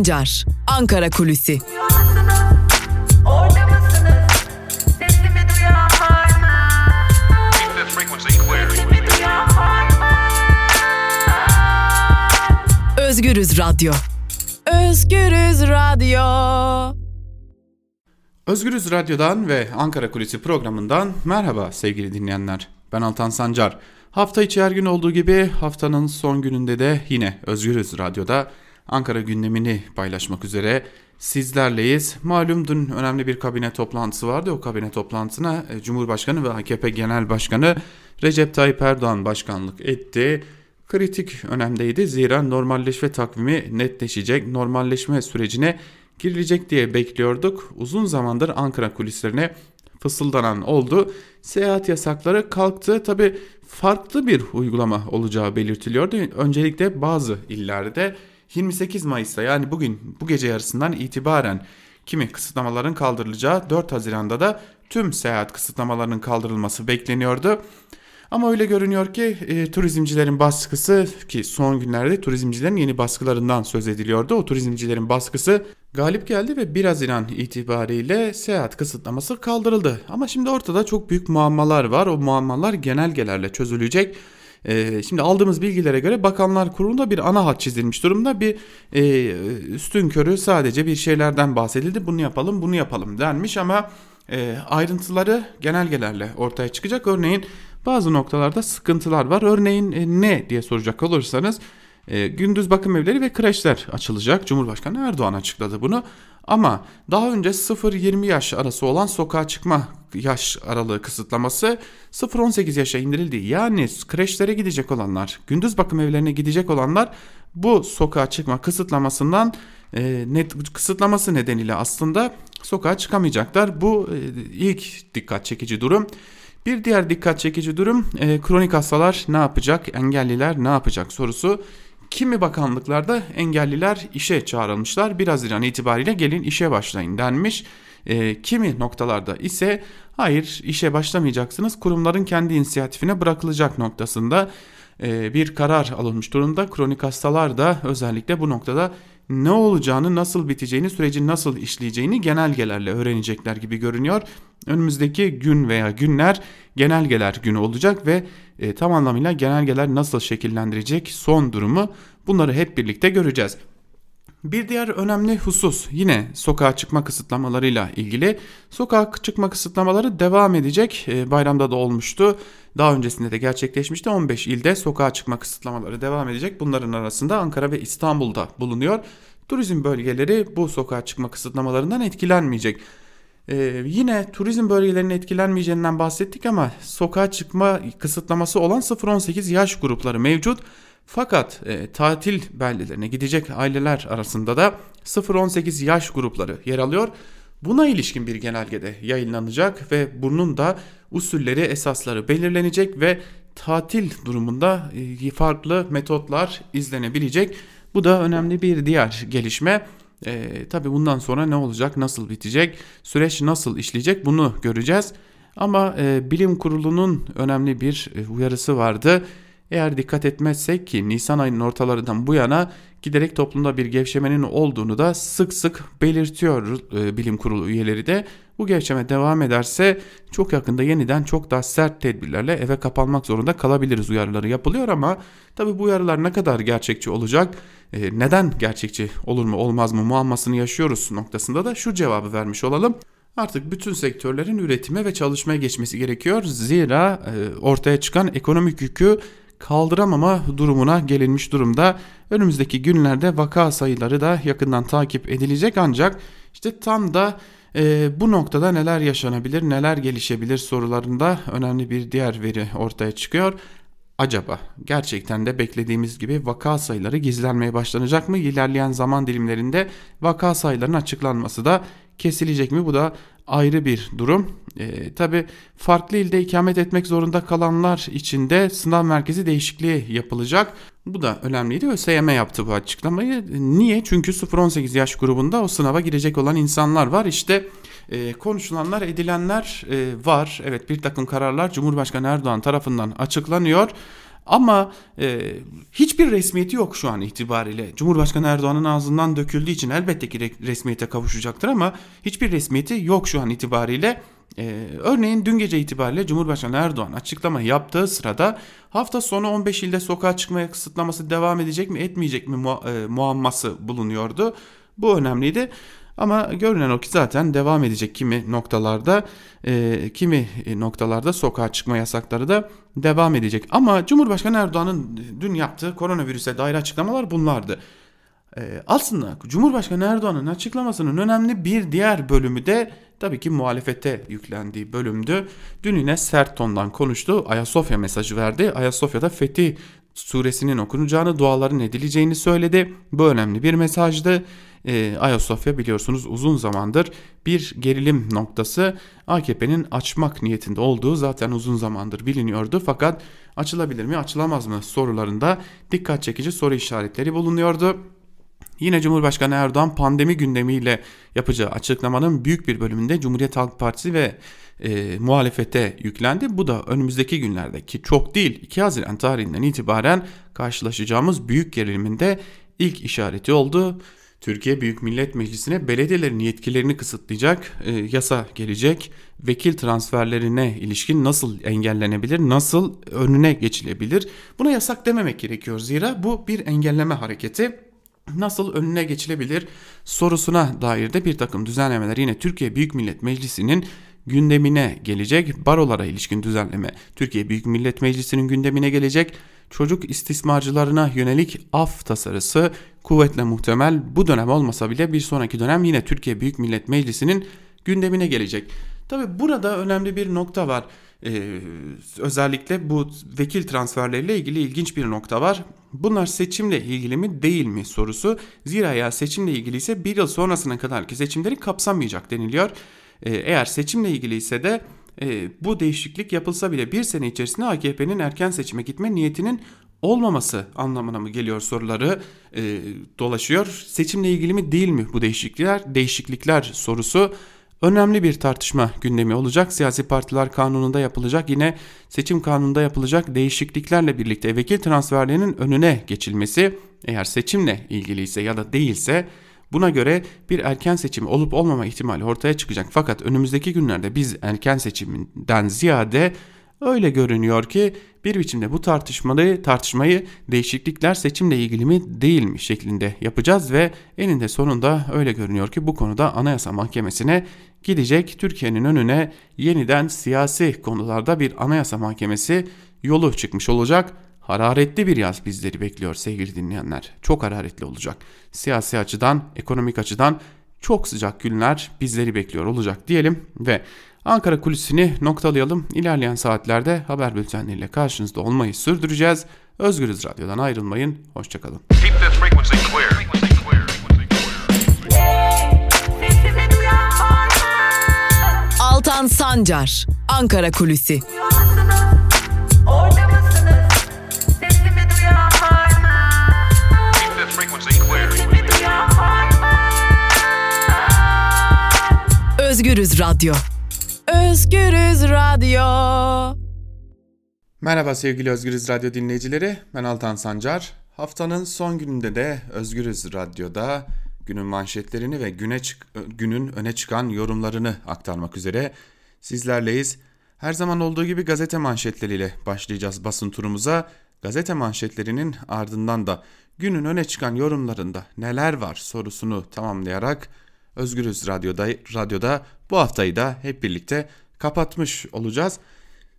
Sancar, Ankara Kulüsi. Özgürüz Radyo. Özgürüz Radyo. Özgürüz Radyo'dan ve Ankara Kulisi programından merhaba sevgili dinleyenler. Ben Altan Sancar. Hafta içi her gün olduğu gibi haftanın son gününde de yine Özgürüz Radyo'da Ankara gündemini paylaşmak üzere sizlerleyiz. Malum dün önemli bir kabine toplantısı vardı. O kabine toplantısına e, Cumhurbaşkanı ve AKP Genel Başkanı Recep Tayyip Erdoğan başkanlık etti. Kritik önemdeydi zira normalleşme takvimi netleşecek, normalleşme sürecine girilecek diye bekliyorduk. Uzun zamandır Ankara kulislerine fısıldanan oldu. Seyahat yasakları kalktı. Tabi farklı bir uygulama olacağı belirtiliyordu. Öncelikle bazı illerde 28 Mayıs'ta yani bugün bu gece yarısından itibaren kimi kısıtlamaların kaldırılacağı 4 Haziran'da da tüm seyahat kısıtlamalarının kaldırılması bekleniyordu. Ama öyle görünüyor ki e, turizmcilerin baskısı ki son günlerde turizmcilerin yeni baskılarından söz ediliyordu. O turizmcilerin baskısı galip geldi ve 1 Haziran itibariyle seyahat kısıtlaması kaldırıldı. Ama şimdi ortada çok büyük muammalar var. O muammalar genelgelerle çözülecek. Ee, şimdi aldığımız bilgilere göre Bakanlar Kurulu'nda bir ana hat çizilmiş durumda. Bir e, üstün körü sadece bir şeylerden bahsedildi. Bunu yapalım, bunu yapalım denmiş ama e, ayrıntıları genelgelerle ortaya çıkacak. Örneğin bazı noktalarda sıkıntılar var. Örneğin e, ne diye soracak olursanız e, gündüz bakım evleri ve kreşler açılacak. Cumhurbaşkanı Erdoğan açıkladı bunu. Ama daha önce 0-20 yaş arası olan sokağa çıkma yaş aralığı kısıtlaması 0-18 yaşa indirildi. Yani kreşlere gidecek olanlar, gündüz bakım evlerine gidecek olanlar bu sokağa çıkma kısıtlamasından e, net kısıtlaması nedeniyle aslında sokağa çıkamayacaklar. Bu e, ilk dikkat çekici durum. Bir diğer dikkat çekici durum e, kronik hastalar ne yapacak, engelliler ne yapacak sorusu. Kimi bakanlıklarda engelliler işe çağrılmışlar. 1 Haziran itibariyle gelin işe başlayın denmiş. E, kimi noktalarda ise hayır işe başlamayacaksınız kurumların kendi inisiyatifine bırakılacak noktasında e, bir karar alınmış durumda. Kronik hastalar da özellikle bu noktada ne olacağını, nasıl biteceğini, sürecin nasıl işleyeceğini genelgelerle öğrenecekler gibi görünüyor. Önümüzdeki gün veya günler genelgeler günü olacak ve e, tam anlamıyla genelgeler nasıl şekillendirecek son durumu bunları hep birlikte göreceğiz. Bir diğer önemli husus yine sokağa çıkma kısıtlamalarıyla ilgili. Sokağa çıkma kısıtlamaları devam edecek. E, bayramda da olmuştu. Daha öncesinde de gerçekleşmişti. 15 ilde sokağa çıkma kısıtlamaları devam edecek. Bunların arasında Ankara ve İstanbul'da bulunuyor. Turizm bölgeleri bu sokağa çıkma kısıtlamalarından etkilenmeyecek. Ee, yine turizm bölgelerinin etkilenmeyeceğinden bahsettik ama sokağa çıkma kısıtlaması olan 0-18 yaş grupları mevcut. Fakat e, tatil beldelerine gidecek aileler arasında da 0-18 yaş grupları yer alıyor. Buna ilişkin bir genelgede yayınlanacak ve bunun da usulleri, esasları belirlenecek ve tatil durumunda e, farklı metotlar izlenebilecek. Bu da önemli bir diğer gelişme. E, tabii bundan sonra ne olacak, nasıl bitecek, süreç nasıl işleyecek bunu göreceğiz. Ama e, bilim kurulunun önemli bir e, uyarısı vardı. Eğer dikkat etmezsek ki Nisan ayının ortalarından bu yana giderek toplumda bir gevşemenin olduğunu da sık sık belirtiyor e, bilim kurulu üyeleri de. Bu gevşeme devam ederse çok yakında yeniden çok daha sert tedbirlerle eve kapanmak zorunda kalabiliriz uyarıları yapılıyor ama tabi bu uyarılar ne kadar gerçekçi olacak, e, neden gerçekçi olur mu olmaz mı muammasını yaşıyoruz noktasında da şu cevabı vermiş olalım. Artık bütün sektörlerin üretime ve çalışmaya geçmesi gerekiyor. Zira e, ortaya çıkan ekonomik yükü kaldıramama durumuna gelinmiş durumda. Önümüzdeki günlerde vaka sayıları da yakından takip edilecek ancak işte tam da e, bu noktada neler yaşanabilir, neler gelişebilir sorularında önemli bir diğer veri ortaya çıkıyor. Acaba gerçekten de beklediğimiz gibi vaka sayıları gizlenmeye başlanacak mı? İlerleyen zaman dilimlerinde vaka sayılarının açıklanması da kesilecek mi? Bu da ayrı bir durum. E, Tabi farklı ilde ikamet etmek zorunda kalanlar için de sınav merkezi değişikliği yapılacak. Bu da önemliydi. ÖSYM yaptı bu açıklamayı. Niye? Çünkü 0-18 yaş grubunda o sınava girecek olan insanlar var. İşte e, konuşulanlar, edilenler e, var. Evet bir takım kararlar Cumhurbaşkanı Erdoğan tarafından açıklanıyor. Ama e, hiçbir resmiyeti yok şu an itibariyle. Cumhurbaşkanı Erdoğan'ın ağzından döküldüğü için elbette ki resmiyete kavuşacaktır ama hiçbir resmiyeti yok şu an itibariyle. Ee, örneğin dün gece itibariyle Cumhurbaşkanı Erdoğan açıklama yaptığı sırada hafta sonu 15 ilde sokağa çıkmaya kısıtlaması devam edecek mi etmeyecek mi mu e, muamması bulunuyordu. Bu önemliydi. Ama görünen o ki zaten devam edecek kimi noktalarda e, kimi noktalarda sokağa çıkma yasakları da devam edecek. Ama Cumhurbaşkanı Erdoğan'ın dün yaptığı koronavirüse dair açıklamalar bunlardı. E, aslında Cumhurbaşkanı Erdoğan'ın açıklamasının önemli bir diğer bölümü de tabii ki muhalefete yüklendiği bölümdü. Dün yine sert tondan konuştu. Ayasofya mesajı verdi. Ayasofya'da Fethi suresinin okunacağını, duaların edileceğini söyledi. Bu önemli bir mesajdı. Ee, Ayasofya biliyorsunuz uzun zamandır bir gerilim noktası. AKP'nin açmak niyetinde olduğu zaten uzun zamandır biliniyordu. Fakat açılabilir mi, açılamaz mı sorularında dikkat çekici soru işaretleri bulunuyordu. Yine Cumhurbaşkanı Erdoğan pandemi gündemiyle yapacağı açıklamanın büyük bir bölümünde Cumhuriyet Halk Partisi ve e, muhalefete yüklendi. Bu da önümüzdeki günlerde ki çok değil 2 Haziran tarihinden itibaren karşılaşacağımız büyük geriliminde ilk işareti oldu. Türkiye Büyük Millet Meclisi'ne belediyelerin yetkilerini kısıtlayacak e, yasa gelecek. Vekil transferlerine ilişkin nasıl engellenebilir, nasıl önüne geçilebilir? Buna yasak dememek gerekiyor zira bu bir engelleme hareketi nasıl önüne geçilebilir sorusuna dair de bir takım düzenlemeler yine Türkiye Büyük Millet Meclisi'nin gündemine gelecek. Barolara ilişkin düzenleme Türkiye Büyük Millet Meclisi'nin gündemine gelecek. Çocuk istismarcılarına yönelik af tasarısı kuvvetle muhtemel bu dönem olmasa bile bir sonraki dönem yine Türkiye Büyük Millet Meclisi'nin gündemine gelecek. Tabi burada önemli bir nokta var. Ee, özellikle bu vekil transferleriyle ilgili ilginç bir nokta var. Bunlar seçimle ilgili mi değil mi sorusu. Zira eğer seçimle ilgili ise bir yıl sonrasına kadarki seçimleri kapsamayacak deniliyor. Ee, eğer seçimle ilgili ise de e, bu değişiklik yapılsa bile bir sene içerisinde AKP'nin erken seçime gitme niyetinin olmaması anlamına mı geliyor soruları e, dolaşıyor. Seçimle ilgili mi değil mi bu değişiklikler? Değişiklikler sorusu önemli bir tartışma gündemi olacak. Siyasi partiler kanununda yapılacak yine seçim kanununda yapılacak değişikliklerle birlikte vekil transferlerinin önüne geçilmesi eğer seçimle ilgili ise ya da değilse buna göre bir erken seçim olup olmama ihtimali ortaya çıkacak. Fakat önümüzdeki günlerde biz erken seçiminden ziyade öyle görünüyor ki bir biçimde bu tartışmayı, tartışmayı değişiklikler seçimle ilgili mi değil mi şeklinde yapacağız ve eninde sonunda öyle görünüyor ki bu konuda Anayasa Mahkemesi'ne gidecek. Türkiye'nin önüne yeniden siyasi konularda bir Anayasa Mahkemesi yolu çıkmış olacak. Hararetli bir yaz bizleri bekliyor sevgili dinleyenler. Çok hararetli olacak. Siyasi açıdan, ekonomik açıdan çok sıcak günler bizleri bekliyor olacak diyelim ve Ankara kulisini noktalayalım. İlerleyen saatlerde haber bültenleriyle karşınızda olmayı sürdüreceğiz. Özgürüz Radyo'dan ayrılmayın. Hoşçakalın. Altan Sancar, Ankara Kulüsi. Özgürüz Radyo. Özgürüz Radyo. Merhaba sevgili Özgürüz Radyo dinleyicileri. Ben Altan Sancar. Haftanın son gününde de Özgürüz Radyo'da günün manşetlerini ve güne çık günün öne çıkan yorumlarını aktarmak üzere sizlerleyiz. Her zaman olduğu gibi gazete manşetleriyle başlayacağız basın turumuza. Gazete manşetlerinin ardından da günün öne çıkan yorumlarında neler var sorusunu tamamlayarak Özgürüz Radyo'da, radyoda bu haftayı da hep birlikte kapatmış olacağız.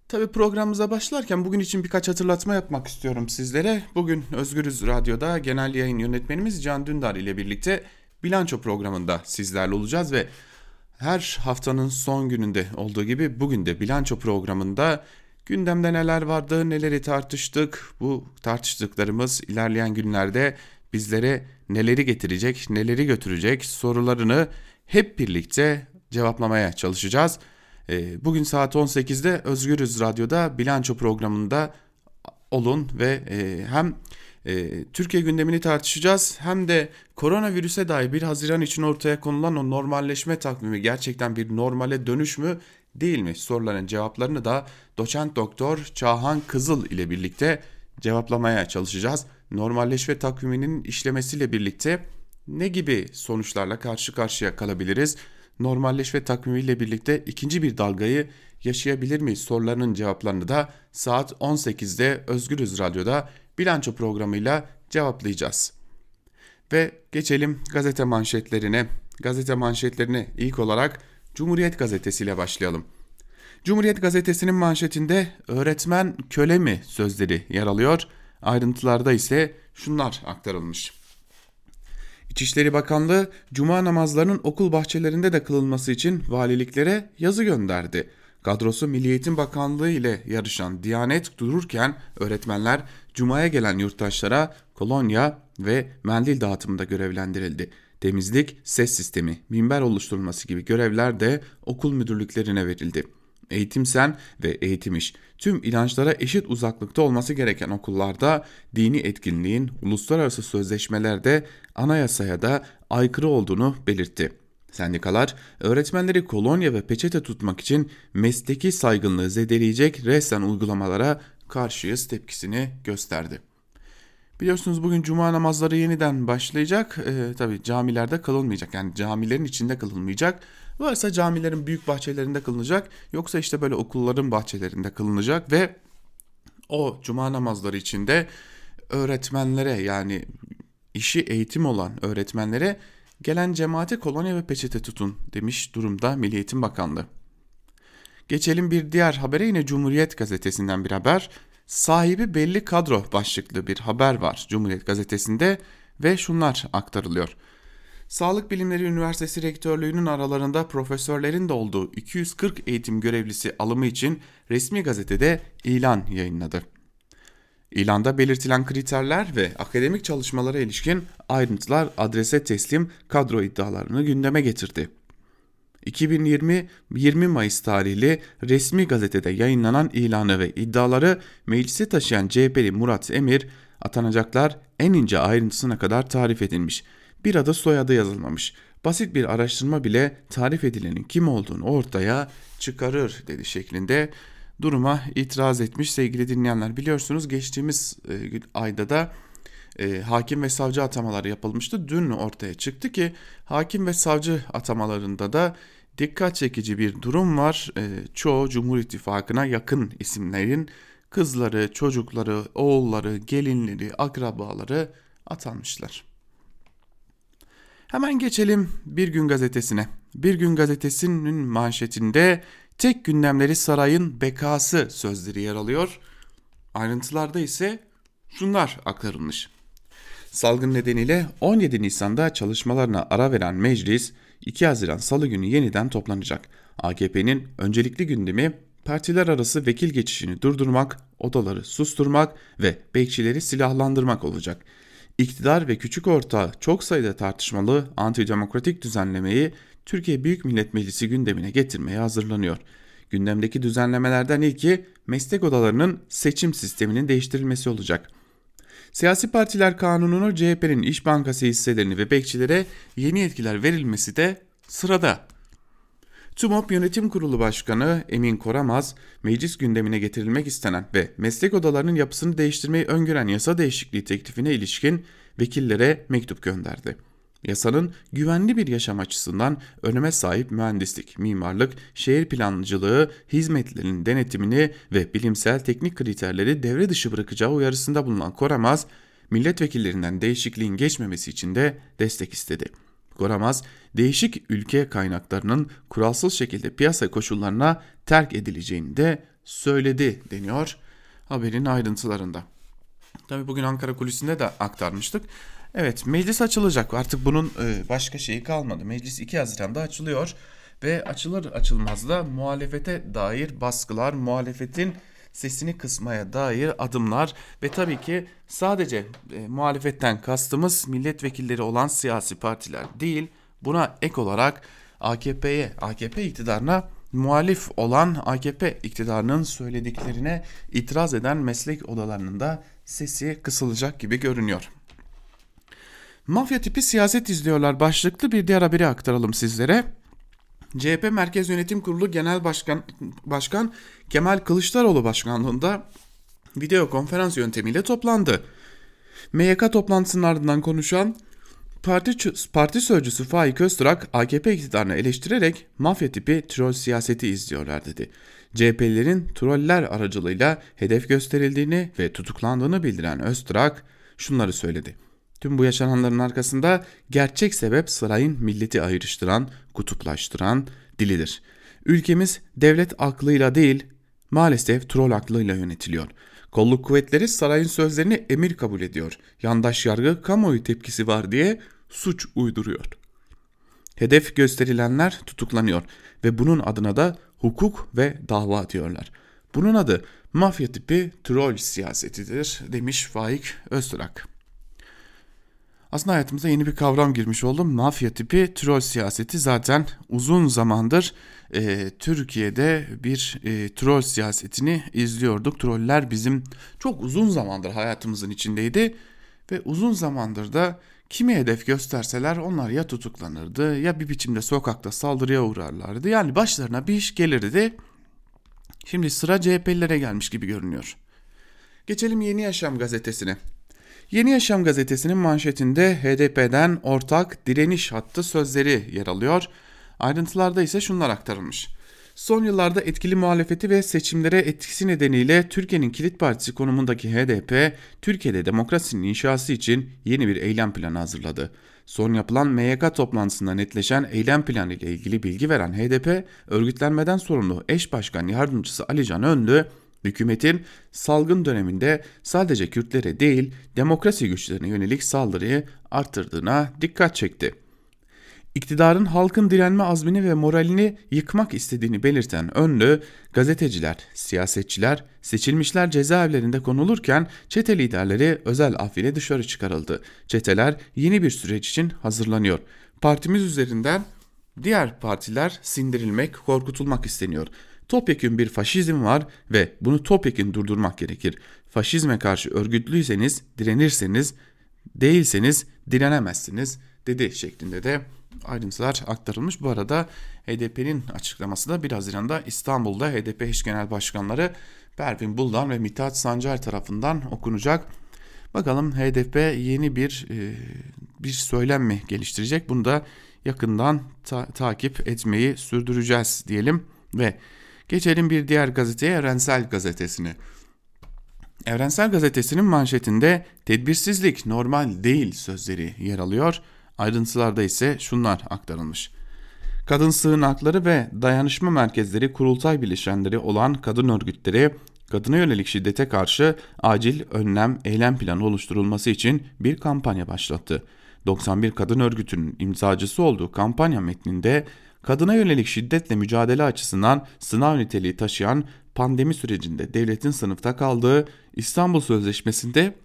Tabi programımıza başlarken bugün için birkaç hatırlatma yapmak istiyorum sizlere. Bugün Özgürüz Radyo'da genel yayın yönetmenimiz Can Dündar ile birlikte bilanço programında sizlerle olacağız ve her haftanın son gününde olduğu gibi bugün de bilanço programında gündemde neler vardı, neleri tartıştık, bu tartıştıklarımız ilerleyen günlerde bizlere neleri getirecek, neleri götürecek sorularını hep birlikte cevaplamaya çalışacağız. Ee, bugün saat 18'de Özgürüz Radyo'da bilanço programında olun ve e, hem e, Türkiye gündemini tartışacağız hem de koronavirüse dair bir Haziran için ortaya konulan o normalleşme takvimi gerçekten bir normale dönüş mü değil mi soruların cevaplarını da doçent doktor Çağhan Kızıl ile birlikte cevaplamaya çalışacağız. Normalleşme takviminin işlemesiyle birlikte ne gibi sonuçlarla karşı karşıya kalabiliriz? Normalleşme takvimiyle birlikte ikinci bir dalgayı yaşayabilir miyiz sorularının cevaplarını da saat 18'de Özgürüz Radyo'da bilanço programıyla cevaplayacağız. Ve geçelim gazete manşetlerine. Gazete manşetlerine ilk olarak Cumhuriyet Gazetesi ile başlayalım. Cumhuriyet Gazetesi'nin manşetinde öğretmen köle mi sözleri yer alıyor. Ayrıntılarda ise şunlar aktarılmış. İçişleri Bakanlığı cuma namazlarının okul bahçelerinde de kılınması için valiliklere yazı gönderdi. Kadrosu Milli Eğitim Bakanlığı ile yarışan Diyanet dururken öğretmenler cumaya gelen yurttaşlara kolonya ve mendil dağıtımında görevlendirildi. Temizlik, ses sistemi, minber oluşturulması gibi görevler de okul müdürlüklerine verildi. Eğitim sen ve eğitim iş tüm inançlara eşit uzaklıkta olması gereken okullarda dini etkinliğin uluslararası sözleşmelerde anayasaya da aykırı olduğunu belirtti. Sendikalar öğretmenleri kolonya ve peçete tutmak için mesleki saygınlığı zedeleyecek resmen uygulamalara karşıyız tepkisini gösterdi. Biliyorsunuz bugün cuma namazları yeniden başlayacak. Ee, Tabi camilerde kılınmayacak yani camilerin içinde kılınmayacak. Varsa camilerin büyük bahçelerinde kılınacak yoksa işte böyle okulların bahçelerinde kılınacak ve o cuma namazları içinde öğretmenlere yani işi eğitim olan öğretmenlere gelen cemaate kolonya ve peçete tutun demiş durumda Milli Eğitim Bakanlığı. Geçelim bir diğer habere yine Cumhuriyet gazetesinden bir haber. Sahibi belli kadro başlıklı bir haber var Cumhuriyet gazetesinde ve şunlar aktarılıyor. Sağlık Bilimleri Üniversitesi Rektörlüğü'nün aralarında profesörlerin de olduğu 240 eğitim görevlisi alımı için resmi gazetede ilan yayınladı. İlanda belirtilen kriterler ve akademik çalışmalara ilişkin ayrıntılar adrese teslim kadro iddialarını gündeme getirdi. 2020 20 Mayıs tarihli resmi gazetede yayınlanan ilanı ve iddiaları meclise taşıyan CHP'li Murat Emir atanacaklar en ince ayrıntısına kadar tarif edilmiş. Bir adı soyadı yazılmamış. Basit bir araştırma bile tarif edilenin kim olduğunu ortaya çıkarır dedi şeklinde duruma itiraz etmiş sevgili dinleyenler. Biliyorsunuz geçtiğimiz e, ayda da e, hakim ve savcı atamaları yapılmıştı. Dün ortaya çıktı ki hakim ve savcı atamalarında da dikkat çekici bir durum var. E, çoğu Cumhur İttifakı'na yakın isimlerin kızları, çocukları, oğulları, gelinleri, akrabaları atanmışlar. Hemen geçelim Bir Gün Gazetesi'ne. Bir Gün Gazetesi'nin manşetinde tek gündemleri sarayın bekası sözleri yer alıyor. Ayrıntılarda ise şunlar aktarılmış. Salgın nedeniyle 17 Nisan'da çalışmalarına ara veren meclis 2 Haziran Salı günü yeniden toplanacak. AKP'nin öncelikli gündemi partiler arası vekil geçişini durdurmak, odaları susturmak ve bekçileri silahlandırmak olacak. İktidar ve küçük orta çok sayıda tartışmalı antidemokratik düzenlemeyi Türkiye Büyük Millet Meclisi gündemine getirmeye hazırlanıyor. Gündemdeki düzenlemelerden ilki meslek odalarının seçim sisteminin değiştirilmesi olacak. Siyasi Partiler Kanunu'nu CHP'nin İş Bankası hisselerini ve bekçilere yeni yetkiler verilmesi de sırada. TÜMOP Yönetim Kurulu Başkanı Emin Koramaz, meclis gündemine getirilmek istenen ve meslek odalarının yapısını değiştirmeyi öngören yasa değişikliği teklifine ilişkin vekillere mektup gönderdi. Yasanın güvenli bir yaşam açısından öneme sahip mühendislik, mimarlık, şehir plancılığı, hizmetlerinin denetimini ve bilimsel teknik kriterleri devre dışı bırakacağı uyarısında bulunan Koramaz, milletvekillerinden değişikliğin geçmemesi için de destek istedi. Koramaz, değişik ülke kaynaklarının kuralsız şekilde piyasa koşullarına terk edileceğini de söyledi deniyor haberin ayrıntılarında. Tabi bugün Ankara kulisinde de aktarmıştık. Evet meclis açılacak artık bunun e, başka şeyi kalmadı. Meclis 2 Haziran'da açılıyor ve açılır açılmaz da muhalefete dair baskılar, muhalefetin sesini kısmaya dair adımlar ve tabii ki sadece e, muhalefetten kastımız milletvekilleri olan siyasi partiler değil. Buna ek olarak AKP'ye, AKP iktidarına muhalif olan AKP iktidarının söylediklerine itiraz eden meslek odalarının da sesi kısılacak gibi görünüyor. Mafya tipi siyaset izliyorlar başlıklı bir diğer haberi aktaralım sizlere. CHP Merkez Yönetim Kurulu Genel Başkan, Başkan Kemal Kılıçdaroğlu başkanlığında video konferans yöntemiyle toplandı. MYK toplantısının ardından konuşan Parti, parti sözcüsü Faik Öztürk AKP iktidarını eleştirerek mafya tipi troll siyaseti izliyorlar dedi. CHP'lilerin troller aracılığıyla hedef gösterildiğini ve tutuklandığını bildiren Öztürk şunları söyledi. Tüm bu yaşananların arkasında gerçek sebep sarayın milleti ayrıştıran, kutuplaştıran dilidir. Ülkemiz devlet aklıyla değil maalesef troll aklıyla yönetiliyor. Kolluk kuvvetleri sarayın sözlerini emir kabul ediyor. Yandaş yargı kamuoyu tepkisi var diye suç uyduruyor. Hedef gösterilenler tutuklanıyor ve bunun adına da hukuk ve dava diyorlar. Bunun adı mafya tipi troll siyasetidir demiş Faik Öztürk. Aslında hayatımıza yeni bir kavram girmiş oldu. Mafya tipi troll siyaseti zaten uzun zamandır e, Türkiye'de bir e, troll siyasetini izliyorduk. Troller bizim çok uzun zamandır hayatımızın içindeydi ve uzun zamandır da kimi hedef gösterseler onlar ya tutuklanırdı ya bir biçimde sokakta saldırıya uğrarlardı. Yani başlarına bir iş gelirdi. Şimdi sıra CHP'lilere gelmiş gibi görünüyor. Geçelim Yeni Yaşam gazetesine. Yeni Yaşam gazetesinin manşetinde HDP'den ortak direniş hattı sözleri yer alıyor. Ayrıntılarda ise şunlar aktarılmış. Son yıllarda etkili muhalefeti ve seçimlere etkisi nedeniyle Türkiye'nin kilit partisi konumundaki HDP, Türkiye'de demokrasinin inşası için yeni bir eylem planı hazırladı. Son yapılan MYK toplantısında netleşen eylem planı ile ilgili bilgi veren HDP, örgütlenmeden sorumlu eş başkan yardımcısı Alican Önlü, hükümetin salgın döneminde sadece Kürtlere değil demokrasi güçlerine yönelik saldırıyı arttırdığına dikkat çekti. İktidarın halkın direnme azmini ve moralini yıkmak istediğini belirten Önlü, gazeteciler, siyasetçiler, seçilmişler cezaevlerinde konulurken çete liderleri özel af ile dışarı çıkarıldı. Çeteler yeni bir süreç için hazırlanıyor. Partimiz üzerinden diğer partiler sindirilmek, korkutulmak isteniyor. Topyekün bir faşizm var ve bunu topyekün durdurmak gerekir. Faşizme karşı örgütlüyseniz, direnirseniz, değilseniz direnemezsiniz dedi şeklinde de ayrıntılar aktarılmış. Bu arada HDP'nin açıklaması da 1 Haziran'da İstanbul'da HDP eş genel başkanları Pervin Buldan ve Mithat Sancar tarafından okunacak. Bakalım HDP yeni bir e, bir söylem mi geliştirecek? Bunu da yakından ta- takip etmeyi sürdüreceğiz diyelim ve geçelim bir diğer gazeteye Evrensel Gazetesi'ne. Evrensel Gazetesi'nin manşetinde tedbirsizlik normal değil sözleri yer alıyor. Ayrıntılarda ise şunlar aktarılmış. Kadın sığınakları ve dayanışma merkezleri kurultay bileşenleri olan kadın örgütleri kadına yönelik şiddete karşı acil önlem eylem planı oluşturulması için bir kampanya başlattı. 91 kadın örgütünün imzacısı olduğu kampanya metninde kadına yönelik şiddetle mücadele açısından sınav niteliği taşıyan pandemi sürecinde devletin sınıfta kaldığı İstanbul Sözleşmesi'nde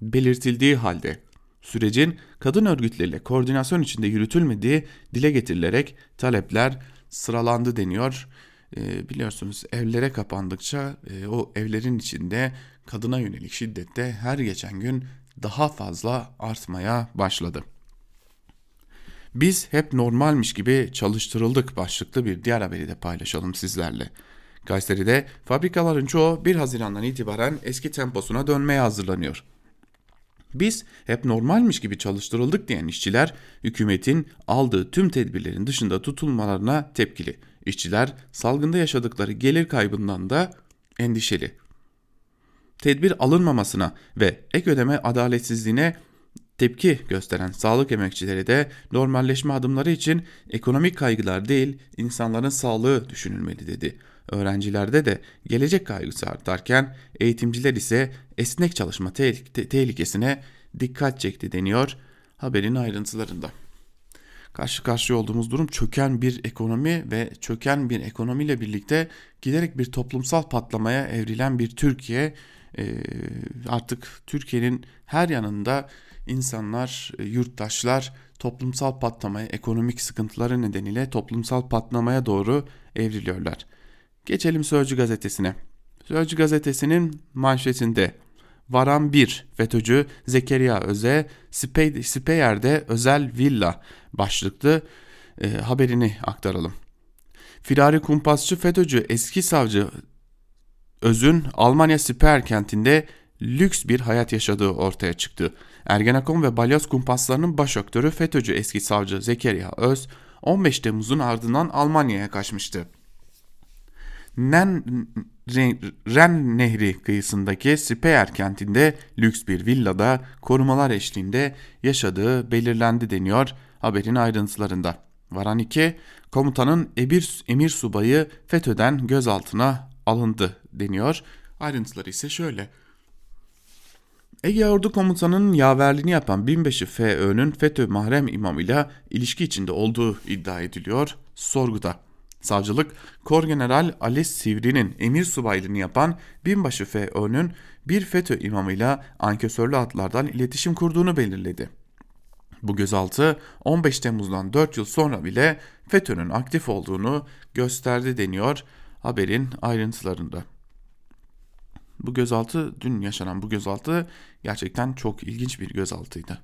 belirtildiği halde sürecin kadın örgütleriyle koordinasyon içinde yürütülmediği dile getirilerek talepler sıralandı deniyor. E, biliyorsunuz evlere kapandıkça e, o evlerin içinde kadına yönelik şiddette her geçen gün daha fazla artmaya başladı. Biz hep normalmiş gibi çalıştırıldık başlıklı bir diğer haberi de paylaşalım sizlerle. Kayseri'de fabrikaların çoğu 1 Haziran'dan itibaren eski temposuna dönmeye hazırlanıyor. Biz hep normalmiş gibi çalıştırıldık diyen işçiler hükümetin aldığı tüm tedbirlerin dışında tutulmalarına tepkili. İşçiler salgında yaşadıkları gelir kaybından da endişeli. Tedbir alınmamasına ve ek ödeme adaletsizliğine tepki gösteren sağlık emekçileri de normalleşme adımları için ekonomik kaygılar değil insanların sağlığı düşünülmeli dedi. Öğrencilerde de gelecek kaygısı artarken eğitimciler ise esnek çalışma te- te- tehlikesine dikkat çekti deniyor haberin ayrıntılarında. Karşı karşıya olduğumuz durum çöken bir ekonomi ve çöken bir ekonomiyle birlikte giderek bir toplumsal patlamaya evrilen bir Türkiye. Ee, artık Türkiye'nin her yanında insanlar, yurttaşlar toplumsal patlamaya, ekonomik sıkıntıları nedeniyle toplumsal patlamaya doğru evriliyorlar. Geçelim Sözcü gazetesine. Sözcü gazetesinin manşetinde Varan 1 FETÖ'cü Zekeriya Öze Speyer'de özel villa başlıklı e, haberini aktaralım. Firari kumpasçı FETÖ'cü eski savcı Öz'ün Almanya Siper kentinde lüks bir hayat yaşadığı ortaya çıktı. Ergenekon ve balyoz kumpaslarının baş aktörü FETÖ'cü eski savcı Zekeriya Öz 15 Temmuz'un ardından Almanya'ya kaçmıştı. Nen, Ren Nehri kıyısındaki Speyer kentinde lüks bir villada korumalar eşliğinde yaşadığı belirlendi deniyor haberin ayrıntılarında. Varan 2, komutanın emir, emir subayı FETÖ'den gözaltına alındı deniyor. Ayrıntıları ise şöyle. Ege Ordu Komutanı'nın yaverliğini yapan binbaşı FÖ'nün FETÖ mahrem imamıyla ilişki içinde olduğu iddia ediliyor sorguda. Savcılık, Kor General Ali Sivri'nin emir subaylığını yapan binbaşı FÖ'nün bir FETÖ imamıyla ankesörlü hatlardan iletişim kurduğunu belirledi. Bu gözaltı 15 Temmuz'dan 4 yıl sonra bile FETÖ'nün aktif olduğunu gösterdi deniyor haberin ayrıntılarında. Bu gözaltı dün yaşanan bu gözaltı gerçekten çok ilginç bir gözaltıydı.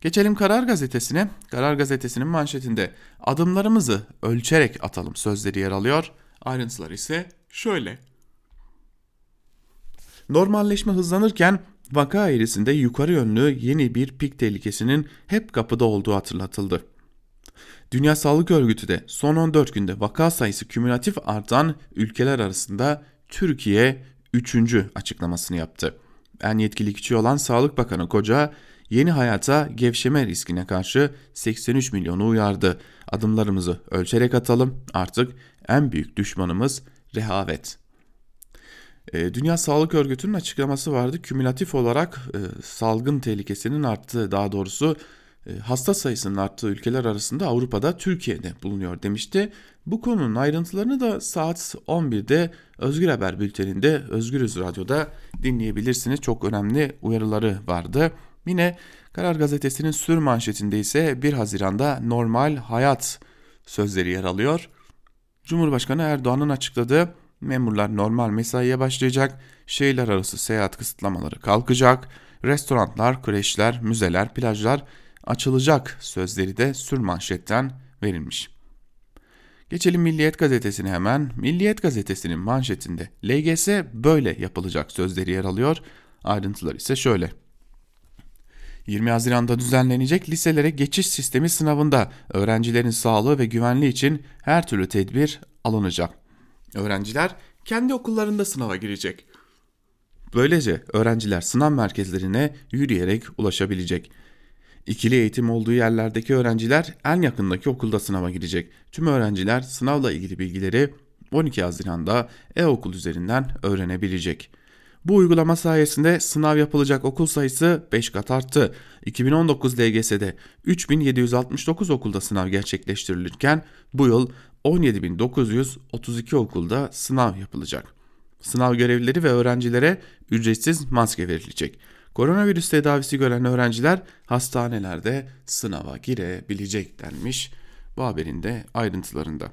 Geçelim Karar Gazetesi'ne. Karar Gazetesi'nin manşetinde adımlarımızı ölçerek atalım sözleri yer alıyor. Ayrıntılar ise şöyle. Normalleşme hızlanırken vaka eğrisinde yukarı yönlü yeni bir pik tehlikesinin hep kapıda olduğu hatırlatıldı. Dünya Sağlık Örgütü de son 14 günde vaka sayısı kümülatif artan ülkeler arasında Türkiye 3. açıklamasını yaptı. En yetkili kişi olan Sağlık Bakanı Koca yeni hayata gevşeme riskine karşı 83 milyonu uyardı. Adımlarımızı ölçerek atalım artık en büyük düşmanımız rehavet. Ee, Dünya Sağlık Örgütü'nün açıklaması vardı. Kümülatif olarak e, salgın tehlikesinin arttığı daha doğrusu e, hasta sayısının arttığı ülkeler arasında Avrupa'da Türkiye'de bulunuyor demişti. Bu konunun ayrıntılarını da saat 11'de Özgür Haber bülteninde Özgürüz Radyo'da dinleyebilirsiniz. Çok önemli uyarıları vardı. Yine Karar Gazetesi'nin sür manşetinde ise 1 Haziran'da normal hayat sözleri yer alıyor. Cumhurbaşkanı Erdoğan'ın açıkladığı memurlar normal mesaiye başlayacak, şehirler arası seyahat kısıtlamaları kalkacak, restoranlar, kreşler, müzeler, plajlar açılacak sözleri de sür manşetten verilmiş. Geçelim Milliyet gazetesine hemen. Milliyet gazetesinin manşetinde LGS böyle yapılacak sözleri yer alıyor. Ayrıntılar ise şöyle. 20 Haziran'da düzenlenecek liselere geçiş sistemi sınavında öğrencilerin sağlığı ve güvenliği için her türlü tedbir alınacak. Öğrenciler kendi okullarında sınava girecek. Böylece öğrenciler sınav merkezlerine yürüyerek ulaşabilecek. İkili eğitim olduğu yerlerdeki öğrenciler en yakındaki okulda sınava girecek. Tüm öğrenciler sınavla ilgili bilgileri 12 Haziran'da e-okul üzerinden öğrenebilecek. Bu uygulama sayesinde sınav yapılacak okul sayısı 5 kat arttı. 2019 LGS'de 3769 okulda sınav gerçekleştirilirken bu yıl 17932 okulda sınav yapılacak. Sınav görevlileri ve öğrencilere ücretsiz maske verilecek. Koronavirüs tedavisi gören öğrenciler hastanelerde sınava girebilecek denmiş bu haberin de ayrıntılarında.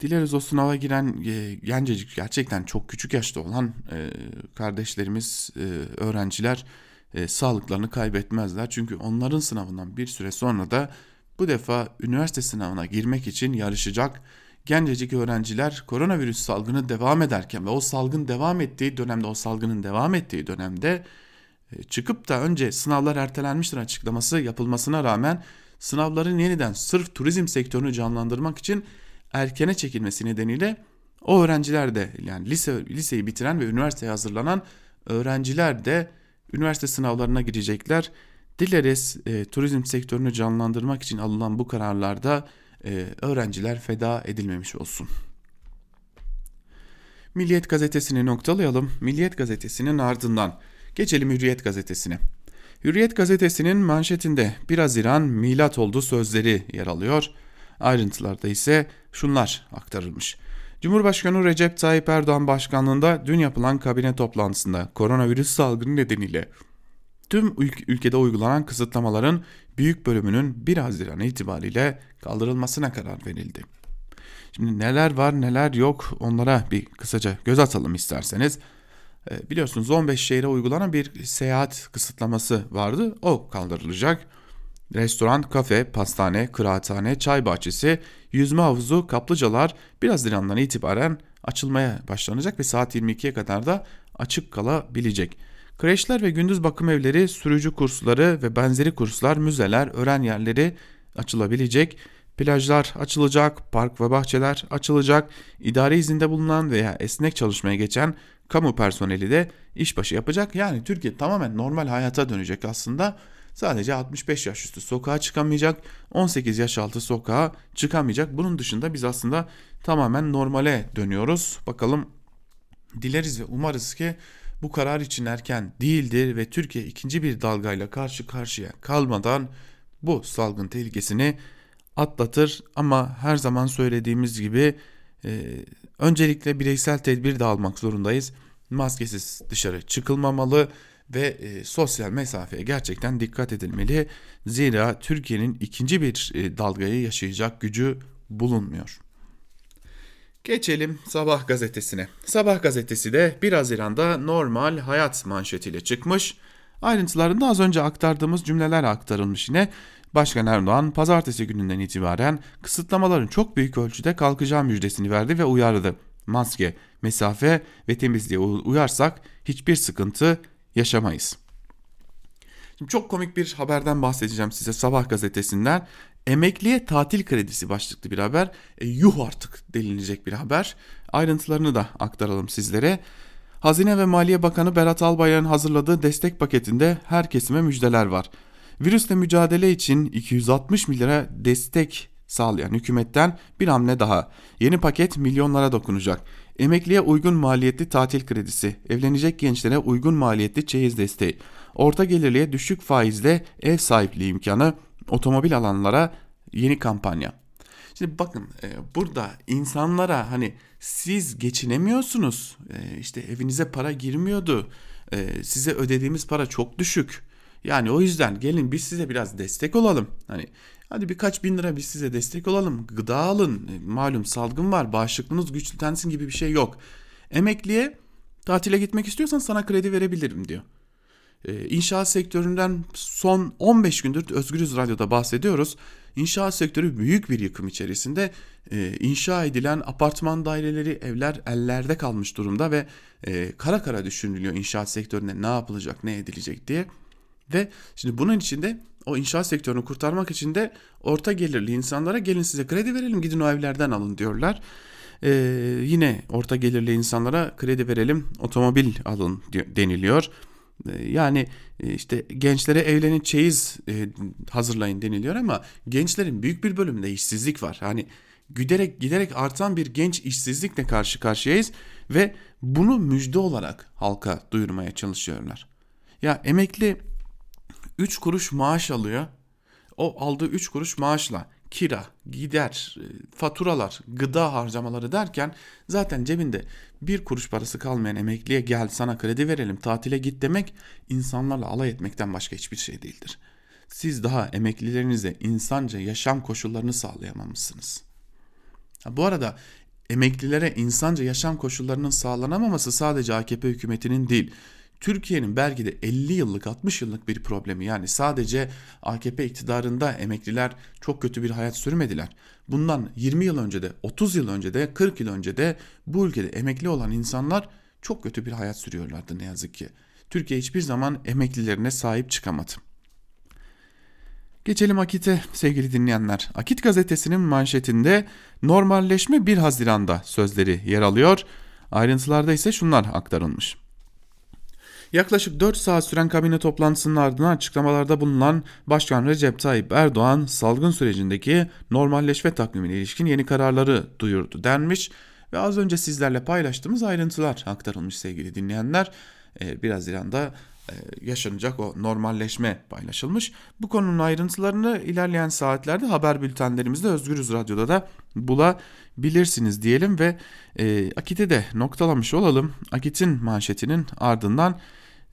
Dileriz o sınava giren e, gencecik gerçekten çok küçük yaşta olan e, kardeşlerimiz, e, öğrenciler e, sağlıklarını kaybetmezler. Çünkü onların sınavından bir süre sonra da bu defa üniversite sınavına girmek için yarışacak gencecik öğrenciler koronavirüs salgını devam ederken ve o salgın devam ettiği dönemde o salgının devam ettiği dönemde çıkıp da önce sınavlar ertelenmiştir açıklaması yapılmasına rağmen sınavların yeniden sırf turizm sektörünü canlandırmak için erkene çekilmesi nedeniyle o öğrenciler de yani lise liseyi bitiren ve üniversiteye hazırlanan öğrenciler de üniversite sınavlarına girecekler. Dileriz e, turizm sektörünü canlandırmak için alınan bu kararlarda e, öğrenciler feda edilmemiş olsun. Milliyet gazetesini noktalayalım. Milliyet gazetesinin ardından geçelim Hürriyet gazetesine. Hürriyet gazetesinin manşetinde 1 Haziran milat oldu sözleri yer alıyor. Ayrıntılarda ise şunlar aktarılmış. Cumhurbaşkanı Recep Tayyip Erdoğan başkanlığında dün yapılan kabine toplantısında koronavirüs salgını nedeniyle tüm ülkede uygulanan kısıtlamaların büyük bölümünün 1 Haziran itibariyle kaldırılmasına karar verildi. Şimdi neler var neler yok onlara bir kısaca göz atalım isterseniz. Ee, biliyorsunuz 15 şehre uygulanan bir seyahat kısıtlaması vardı. O kaldırılacak. Restoran, kafe, pastane, kıraathane, çay bahçesi, yüzme havuzu, kaplıcalar 1 Haziran'dan itibaren açılmaya başlanacak ve saat 22'ye kadar da açık kalabilecek. Kreşler ve gündüz bakım evleri, sürücü kursları ve benzeri kurslar, müzeler, öğren yerleri açılabilecek. Plajlar açılacak, park ve bahçeler açılacak. İdari izinde bulunan veya esnek çalışmaya geçen kamu personeli de işbaşı yapacak. Yani Türkiye tamamen normal hayata dönecek aslında. Sadece 65 yaş üstü sokağa çıkamayacak, 18 yaş altı sokağa çıkamayacak. Bunun dışında biz aslında tamamen normale dönüyoruz. Bakalım dileriz ve umarız ki bu karar için erken değildir ve Türkiye ikinci bir dalgayla karşı karşıya kalmadan bu salgın tehlikesini atlatır ama her zaman söylediğimiz gibi e, öncelikle bireysel tedbir de almak zorundayız. Maskesiz dışarı çıkılmamalı ve e, sosyal mesafeye gerçekten dikkat edilmeli. Zira Türkiye'nin ikinci bir e, dalgayı yaşayacak gücü bulunmuyor. Geçelim Sabah gazetesine. Sabah gazetesi de 1 Haziran'da normal hayat manşetiyle çıkmış. Ayrıntılarında az önce aktardığımız cümleler aktarılmış yine. Başkan Erdoğan pazartesi gününden itibaren kısıtlamaların çok büyük ölçüde kalkacağı müjdesini verdi ve uyardı. Maske, mesafe ve temizliğe uyarsak hiçbir sıkıntı yaşamayız. Şimdi çok komik bir haberden bahsedeceğim size Sabah gazetesinden. Emekliye tatil kredisi başlıklı bir haber. E, yuh artık denilecek bir haber. Ayrıntılarını da aktaralım sizlere. Hazine ve Maliye Bakanı Berat Albayrak'ın hazırladığı destek paketinde her kesime müjdeler var. Virüsle mücadele için 260 milyara destek sağlayan hükümetten bir hamle daha. Yeni paket milyonlara dokunacak. Emekliye uygun maliyetli tatil kredisi, evlenecek gençlere uygun maliyetli çeyiz desteği, orta gelirliye düşük faizle ev sahipliği imkanı, otomobil alanlara yeni kampanya. Şimdi bakın e, burada insanlara hani siz geçinemiyorsunuz, e, işte evinize para girmiyordu, e, size ödediğimiz para çok düşük. Yani o yüzden gelin biz size biraz destek olalım. Hani hadi birkaç bin lira biz size destek olalım. Gıda alın. Malum salgın var. Bağışıklığınız güçlensin gibi bir şey yok. Emekliye tatile gitmek istiyorsan sana kredi verebilirim diyor. Ee, inşaat sektöründen son 15 gündür Özgürüz Radyo'da bahsediyoruz. İnşaat sektörü büyük bir yıkım içerisinde e, inşa edilen apartman daireleri, evler ellerde kalmış durumda ve e, kara kara düşünülüyor inşaat sektöründe ne yapılacak, ne edilecek diye. Ve şimdi bunun içinde o inşaat sektörünü kurtarmak için de orta gelirli insanlara gelin size kredi verelim gidin o evlerden alın diyorlar. Ee, yine orta gelirli insanlara kredi verelim otomobil alın deniliyor. Ee, yani e, işte gençlere evlenin çeyiz e, hazırlayın deniliyor ama gençlerin büyük bir bölümünde işsizlik var. Hani giderek giderek artan bir genç işsizlikle karşı karşıyayız ve bunu müjde olarak halka duyurmaya çalışıyorlar. Ya emekli 3 kuruş maaş alıyor. O aldığı 3 kuruş maaşla kira, gider, e, faturalar, gıda harcamaları derken zaten cebinde bir kuruş parası kalmayan emekliye gel sana kredi verelim tatile git demek insanlarla alay etmekten başka hiçbir şey değildir. Siz daha emeklilerinize insanca yaşam koşullarını sağlayamamışsınız. bu arada emeklilere insanca yaşam koşullarının sağlanamaması sadece AKP hükümetinin değil Türkiye'nin belki de 50 yıllık 60 yıllık bir problemi yani sadece AKP iktidarında emekliler çok kötü bir hayat sürmediler. Bundan 20 yıl önce de 30 yıl önce de 40 yıl önce de bu ülkede emekli olan insanlar çok kötü bir hayat sürüyorlardı ne yazık ki. Türkiye hiçbir zaman emeklilerine sahip çıkamadı. Geçelim Akit'e sevgili dinleyenler. Akit gazetesinin manşetinde normalleşme 1 Haziran'da sözleri yer alıyor. Ayrıntılarda ise şunlar aktarılmış. Yaklaşık 4 saat süren kabine toplantısının ardından açıklamalarda bulunan Başkan Recep Tayyip Erdoğan salgın sürecindeki normalleşme takvimine ilişkin yeni kararları duyurdu denmiş ve az önce sizlerle paylaştığımız ayrıntılar aktarılmış sevgili dinleyenler. Ee, biraz İran'da e, yaşanacak o normalleşme paylaşılmış. Bu konunun ayrıntılarını ilerleyen saatlerde haber bültenlerimizde Özgürüz Radyo'da da bulabilirsiniz diyelim ve e, Akit'i de noktalamış olalım. Akit'in manşetinin ardından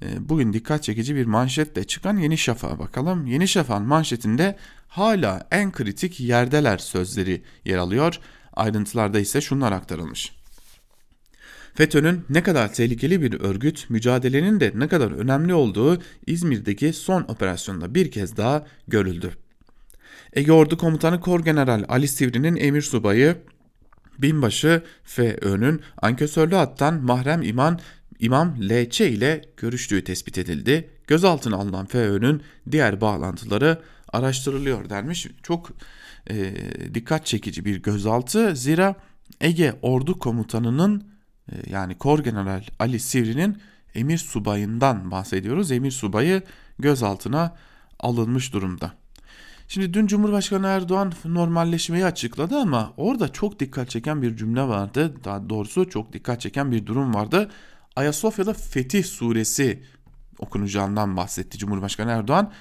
bugün dikkat çekici bir manşetle çıkan Yeni Şafak'a bakalım. Yeni Şafak'ın manşetinde hala en kritik yerdeler sözleri yer alıyor. Ayrıntılarda ise şunlar aktarılmış. FETÖ'nün ne kadar tehlikeli bir örgüt, mücadelenin de ne kadar önemli olduğu İzmir'deki son operasyonda bir kez daha görüldü. Ege Ordu Komutanı Kor General Ali Sivri'nin emir subayı binbaşı FÖ'nün ankesörlü hattan mahrem iman İmam LÇ ile görüştüğü tespit edildi. Gözaltına alınan FÖ'nün diğer bağlantıları araştırılıyor dermiş. Çok e, dikkat çekici bir gözaltı. Zira Ege Ordu Komutanı'nın e, yani Kor General Ali Sivri'nin emir subayından bahsediyoruz. Emir subayı gözaltına alınmış durumda. Şimdi dün Cumhurbaşkanı Erdoğan normalleşmeyi açıkladı ama orada çok dikkat çeken bir cümle vardı. Daha doğrusu çok dikkat çeken bir durum vardı. Ayasofya'da Fetih suresi okunacağından bahsetti Cumhurbaşkanı Erdoğan.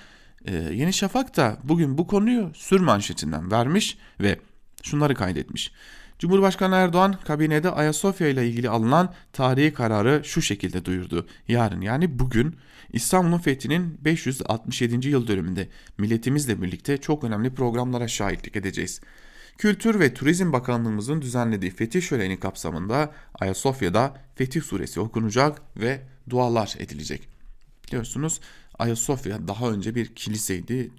Ee, Yeni Şafak da bugün bu konuyu sür manşetinden vermiş ve şunları kaydetmiş. Cumhurbaşkanı Erdoğan kabinede Ayasofya ile ilgili alınan tarihi kararı şu şekilde duyurdu. Yarın yani bugün İstanbul'un fethinin 567. yıl dönümünde milletimizle birlikte çok önemli programlara şahitlik edeceğiz. Kültür ve Turizm Bakanlığımızın düzenlediği Fetih Şöleni kapsamında Ayasofya'da Fetih Suresi okunacak ve dualar edilecek. Biliyorsunuz Ayasofya daha önce bir kiliseydi.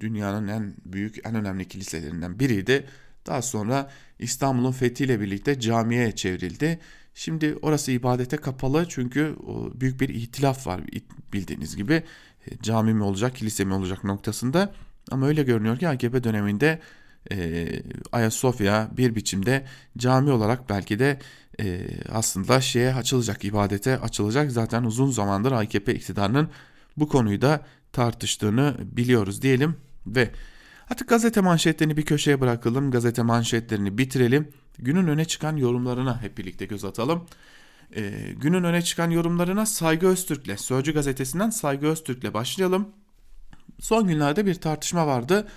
Dünyanın en büyük, en önemli kiliselerinden biriydi. Daha sonra İstanbul'un fethiyle birlikte camiye çevrildi. Şimdi orası ibadete kapalı çünkü büyük bir ihtilaf var bildiğiniz gibi. E, cami mi olacak, kilise mi olacak noktasında. Ama öyle görünüyor ki AKP döneminde e, Ayasofya bir biçimde cami olarak belki de e, aslında şeye açılacak, ibadete açılacak. Zaten uzun zamandır AKP iktidarının bu konuyu da tartıştığını biliyoruz diyelim ve Artık gazete manşetlerini bir köşeye bırakalım. Gazete manşetlerini bitirelim. Günün öne çıkan yorumlarına hep birlikte göz atalım. Ee, günün öne çıkan yorumlarına Saygı Öztürk'le, Sözcü gazetesinden Saygı Öztürk'le başlayalım. Son günlerde bir tartışma vardı.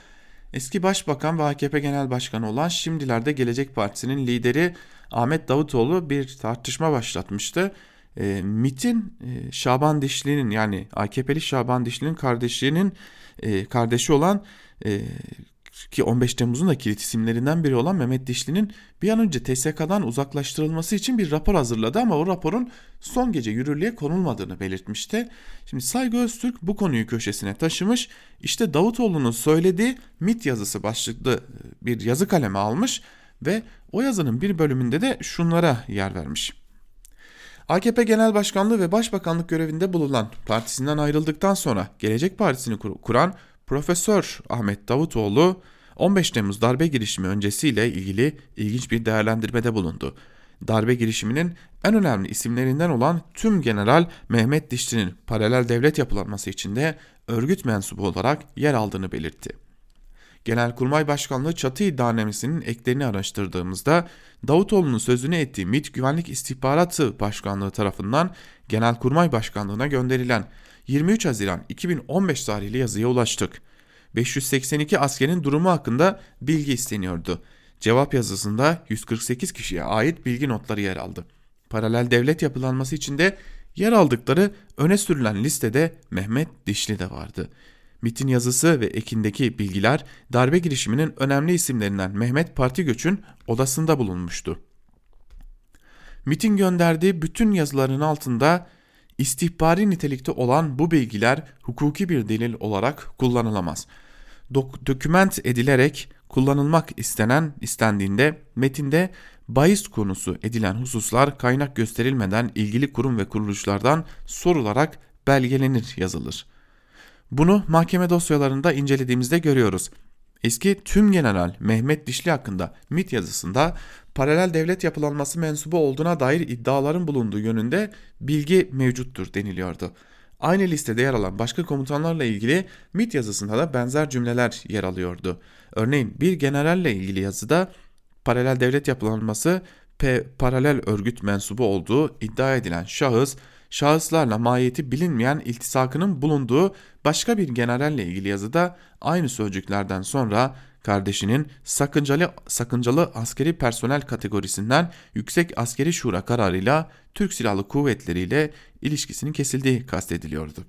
Eski Başbakan ve AKP Genel Başkanı olan şimdilerde Gelecek Partisi'nin lideri Ahmet Davutoğlu bir tartışma başlatmıştı. E, MIT'in e, Şaban Dişli'nin yani AKP'li Şaban Dişli'nin kardeşinin e, kardeşi olan e, ki 15 Temmuz'un da kilit isimlerinden biri olan Mehmet Dişli'nin bir an önce TSK'dan uzaklaştırılması için bir rapor hazırladı ama o raporun son gece yürürlüğe konulmadığını belirtmişti. Şimdi Saygı Öztürk bu konuyu köşesine taşımış. İşte Davutoğlu'nun söylediği MIT yazısı başlıklı e, bir yazı kaleme almış ve o yazının bir bölümünde de şunlara yer vermiş. AKP Genel Başkanlığı ve Başbakanlık görevinde bulunan partisinden ayrıldıktan sonra Gelecek Partisi'ni kuran Profesör Ahmet Davutoğlu 15 Temmuz darbe girişimi öncesiyle ilgili ilginç bir değerlendirmede bulundu. Darbe girişiminin en önemli isimlerinden olan tüm General Mehmet Dişli'nin paralel devlet yapılanması içinde örgüt mensubu olarak yer aldığını belirtti. Genelkurmay Başkanlığı çatı iddianamesinin eklerini araştırdığımızda Davutoğlu'nun sözünü ettiği MİT Güvenlik İstihbaratı Başkanlığı tarafından Genelkurmay Başkanlığı'na gönderilen 23 Haziran 2015 tarihli yazıya ulaştık. 582 askerin durumu hakkında bilgi isteniyordu. Cevap yazısında 148 kişiye ait bilgi notları yer aldı. Paralel devlet yapılanması içinde yer aldıkları öne sürülen listede Mehmet Dişli de vardı. MIT'in yazısı ve ekindeki bilgiler darbe girişiminin önemli isimlerinden Mehmet Parti Göç'ün odasında bulunmuştu. MIT'in gönderdiği bütün yazıların altında istihbari nitelikte olan bu bilgiler hukuki bir delil olarak kullanılamaz. Dok doküment edilerek kullanılmak istenen istendiğinde metinde bahis konusu edilen hususlar kaynak gösterilmeden ilgili kurum ve kuruluşlardan sorularak belgelenir yazılır. Bunu mahkeme dosyalarında incelediğimizde görüyoruz. Eski tüm general Mehmet Dişli hakkında MIT yazısında paralel devlet yapılanması mensubu olduğuna dair iddiaların bulunduğu yönünde bilgi mevcuttur deniliyordu. Aynı listede yer alan başka komutanlarla ilgili MIT yazısında da benzer cümleler yer alıyordu. Örneğin bir generalle ilgili yazıda paralel devlet yapılanması P paralel örgüt mensubu olduğu iddia edilen şahıs şahıslarla mahiyeti bilinmeyen iltisakının bulunduğu başka bir generalle ilgili yazıda aynı sözcüklerden sonra kardeşinin sakıncalı, sakıncalı askeri personel kategorisinden Yüksek Askeri Şura kararıyla Türk Silahlı Kuvvetleri ile ilişkisinin kesildiği kastediliyordu.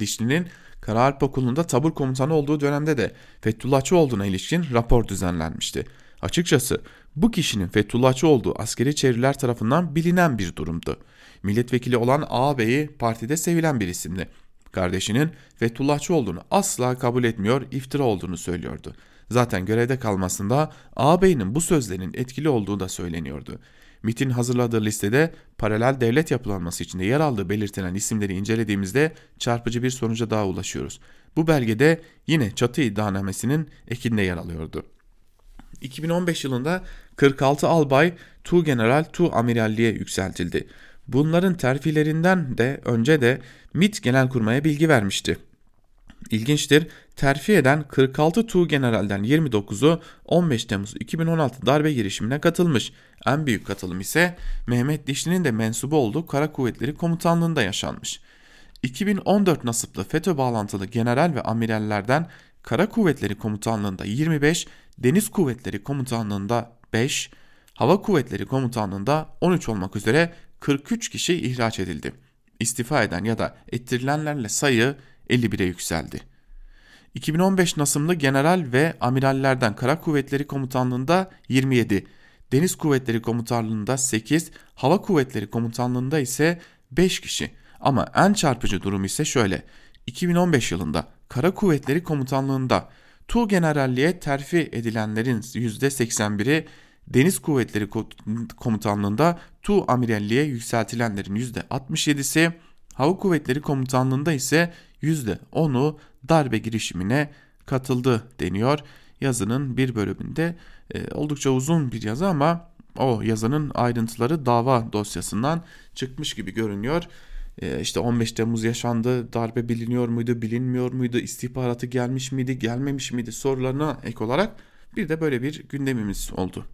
Dişli'nin Karaharp Okulu'nda tabur komutanı olduğu dönemde de Fethullahçı olduğuna ilişkin rapor düzenlenmişti. Açıkçası bu kişinin Fethullahçı olduğu askeri çevreler tarafından bilinen bir durumdu. Milletvekili olan ağabeyi partide sevilen bir isimdi. Kardeşinin Fethullahçı olduğunu asla kabul etmiyor, iftira olduğunu söylüyordu. Zaten görevde kalmasında ağabeyinin bu sözlerinin etkili olduğu da söyleniyordu. MIT'in hazırladığı listede paralel devlet yapılanması içinde yer aldığı belirtilen isimleri incelediğimizde çarpıcı bir sonuca daha ulaşıyoruz. Bu belgede yine çatı iddianamesinin ekinde yer alıyordu. 2015 yılında 46 albay Tu General Tu Amiralliğe yükseltildi. Bunların terfilerinden de önce de MIT Genelkurmay'a bilgi vermişti. İlginçtir, terfi eden 46 Tu General'den 29'u 15 Temmuz 2016 darbe girişimine katılmış. En büyük katılım ise Mehmet Dişli'nin de mensubu olduğu Kara Kuvvetleri Komutanlığı'nda yaşanmış. 2014 nasıplı FETÖ bağlantılı general ve amirallerden Kara Kuvvetleri Komutanlığı'nda 25, Deniz Kuvvetleri Komutanlığı'nda 5, Hava Kuvvetleri Komutanlığı'nda 13 olmak üzere 43 kişi ihraç edildi. İstifa eden ya da ettirilenlerle sayı 51'e yükseldi. 2015 Nasımlı general ve amirallerden Kara Kuvvetleri Komutanlığı'nda 27, Deniz Kuvvetleri Komutanlığı'nda 8, Hava Kuvvetleri Komutanlığı'nda ise 5 kişi. Ama en çarpıcı durum ise şöyle. 2015 yılında Kara Kuvvetleri Komutanlığı'nda Tu Generalliğe terfi edilenlerin %81'i Deniz Kuvvetleri Komutanlığı'nda Tu Amiralliğe yükseltilenlerin %67'si, Hava Kuvvetleri Komutanlığı'nda ise %10'u darbe girişimine katıldı deniyor. Yazının bir bölümünde e, oldukça uzun bir yazı ama o yazının ayrıntıları dava dosyasından çıkmış gibi görünüyor. E, işte 15 Temmuz yaşandı, darbe biliniyor muydu, bilinmiyor muydu, istihbaratı gelmiş miydi, gelmemiş miydi sorularına ek olarak bir de böyle bir gündemimiz oldu.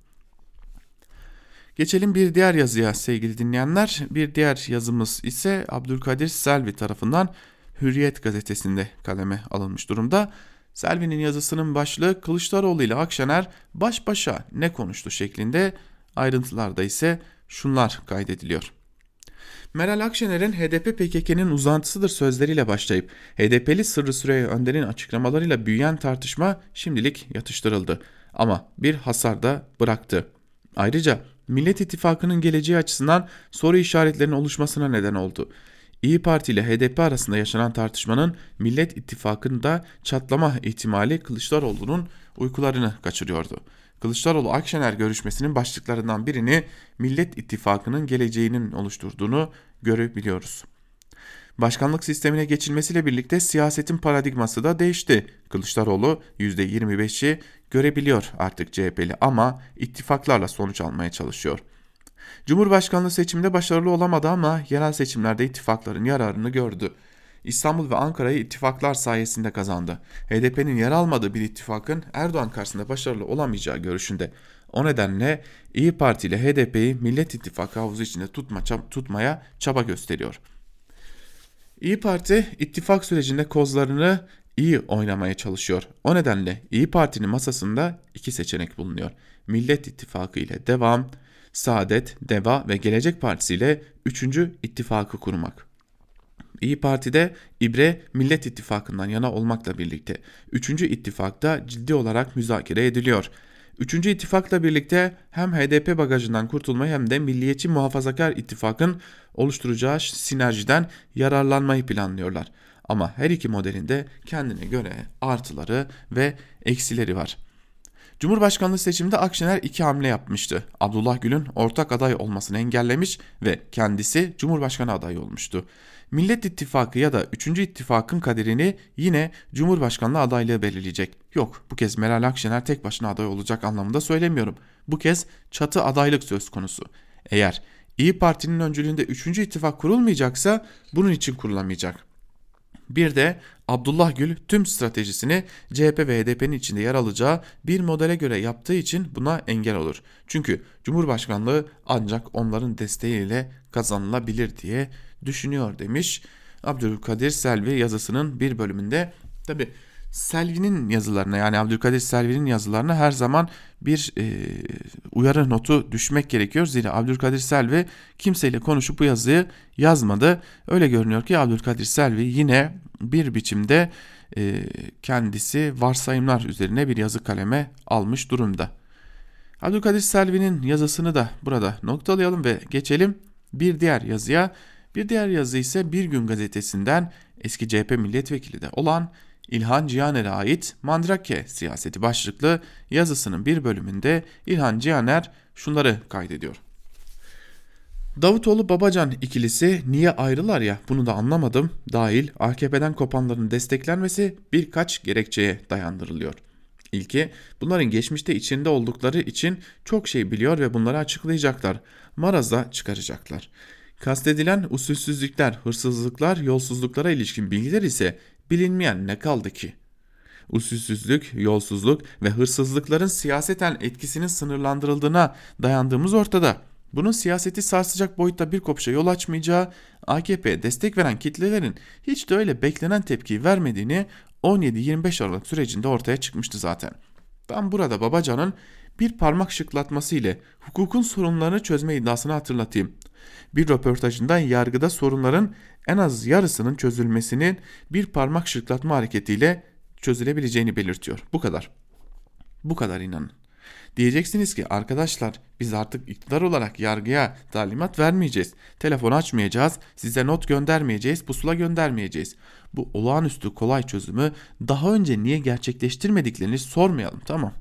Geçelim bir diğer yazıya sevgili dinleyenler. Bir diğer yazımız ise Abdülkadir Selvi tarafından Hürriyet gazetesinde kaleme alınmış durumda. Selvi'nin yazısının başlığı Kılıçdaroğlu ile Akşener baş başa ne konuştu şeklinde ayrıntılarda ise şunlar kaydediliyor. Meral Akşener'in HDP PKK'nın uzantısıdır sözleriyle başlayıp HDP'li Sırrı Süreyya Önder'in açıklamalarıyla büyüyen tartışma şimdilik yatıştırıldı. Ama bir hasar da bıraktı. Ayrıca Millet İttifakı'nın geleceği açısından soru işaretlerinin oluşmasına neden oldu. İyi Parti ile HDP arasında yaşanan tartışmanın Millet İttifakı'nda çatlama ihtimali Kılıçdaroğlu'nun uykularını kaçırıyordu. Kılıçdaroğlu Akşener görüşmesinin başlıklarından birini Millet İttifakı'nın geleceğinin oluşturduğunu görebiliyoruz. Başkanlık sistemine geçilmesiyle birlikte siyasetin paradigması da değişti. Kılıçdaroğlu %25'i görebiliyor artık CHP'li ama ittifaklarla sonuç almaya çalışıyor. Cumhurbaşkanlığı seçiminde başarılı olamadı ama yerel seçimlerde ittifakların yararını gördü. İstanbul ve Ankara'yı ittifaklar sayesinde kazandı. HDP'nin yer almadığı bir ittifakın Erdoğan karşısında başarılı olamayacağı görüşünde. O nedenle İyi Parti ile HDP'yi Millet İttifakı havuzu içinde tutma, tutmaya çaba gösteriyor. İyi Parti ittifak sürecinde kozlarını iyi oynamaya çalışıyor. O nedenle İyi Parti'nin masasında iki seçenek bulunuyor. Millet İttifakı ile devam, Saadet, Deva ve Gelecek Partisi ile üçüncü ittifakı kurmak. İyi Parti'de İbre Millet İttifakı'ndan yana olmakla birlikte 3. ittifakta ciddi olarak müzakere ediliyor. 3. ittifakla birlikte hem HDP bagajından kurtulmayı hem de Milliyetçi Muhafazakar İttifak'ın oluşturacağı sinerjiden yararlanmayı planlıyorlar. Ama her iki modelinde kendine göre artıları ve eksileri var. Cumhurbaşkanlığı seçiminde Akşener iki hamle yapmıştı. Abdullah Gül'ün ortak aday olmasını engellemiş ve kendisi Cumhurbaşkanı adayı olmuştu. Millet İttifakı ya da 3. İttifakın kaderini yine Cumhurbaşkanlığı adaylığı belirleyecek. Yok bu kez Meral Akşener tek başına aday olacak anlamında söylemiyorum. Bu kez çatı adaylık söz konusu. Eğer İyi Parti'nin öncülüğünde 3. ittifak kurulmayacaksa bunun için kurulamayacak. Bir de Abdullah Gül tüm stratejisini CHP ve HDP'nin içinde yer alacağı bir modele göre yaptığı için buna engel olur. Çünkü Cumhurbaşkanlığı ancak onların desteğiyle kazanılabilir diye düşünüyor demiş. Abdülkadir Selvi yazısının bir bölümünde tabi Selvi'nin yazılarına yani Abdülkadir Selvi'nin yazılarına her zaman bir e, uyarı notu düşmek gerekiyor. Zira Abdülkadir Selvi kimseyle konuşup bu yazıyı yazmadı. Öyle görünüyor ki Abdülkadir Selvi yine bir biçimde e, kendisi varsayımlar üzerine bir yazı kaleme almış durumda. Abdülkadir Selvi'nin yazısını da burada noktalayalım ve geçelim bir diğer yazıya. Bir diğer yazı ise Bir Gün gazetesinden eski CHP milletvekili de olan İlhan Cihaner'e ait Mandrake siyaseti başlıklı yazısının bir bölümünde İlhan Cihaner şunları kaydediyor. Davutoğlu Babacan ikilisi niye ayrılar ya bunu da anlamadım. Dahil AKP'den kopanların desteklenmesi birkaç gerekçeye dayandırılıyor. İlki bunların geçmişte içinde oldukları için çok şey biliyor ve bunları açıklayacaklar. Marazda çıkaracaklar. Kastedilen usulsüzlükler, hırsızlıklar, yolsuzluklara ilişkin bilgiler ise bilinmeyen ne kaldı ki? Usulsüzlük, yolsuzluk ve hırsızlıkların siyaseten etkisinin sınırlandırıldığına dayandığımız ortada. Bunun siyaseti sarsacak boyutta bir kopuşa yol açmayacağı, AKP'ye destek veren kitlelerin hiç de öyle beklenen tepkiyi vermediğini 17-25 Aralık sürecinde ortaya çıkmıştı zaten. Ben burada Babacan'ın bir parmak şıklatması ile hukukun sorunlarını çözme iddiasını hatırlatayım. Bir röportajında yargıda sorunların en az yarısının çözülmesinin bir parmak şıklatma hareketiyle çözülebileceğini belirtiyor. Bu kadar. Bu kadar inanın. Diyeceksiniz ki arkadaşlar biz artık iktidar olarak yargıya talimat vermeyeceğiz. Telefon açmayacağız, size not göndermeyeceğiz, pusula göndermeyeceğiz. Bu olağanüstü kolay çözümü daha önce niye gerçekleştirmediklerini sormayalım tamam.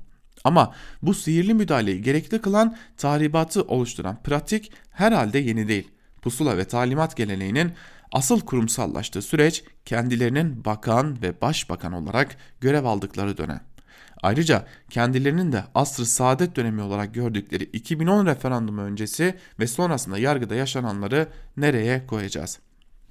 Ama bu sihirli müdahaleyi gerekli kılan tahribatı oluşturan pratik herhalde yeni değil. Pusula ve talimat geleneğinin asıl kurumsallaştığı süreç kendilerinin bakan ve başbakan olarak görev aldıkları dönem. Ayrıca kendilerinin de asr-ı saadet dönemi olarak gördükleri 2010 referandumu öncesi ve sonrasında yargıda yaşananları nereye koyacağız?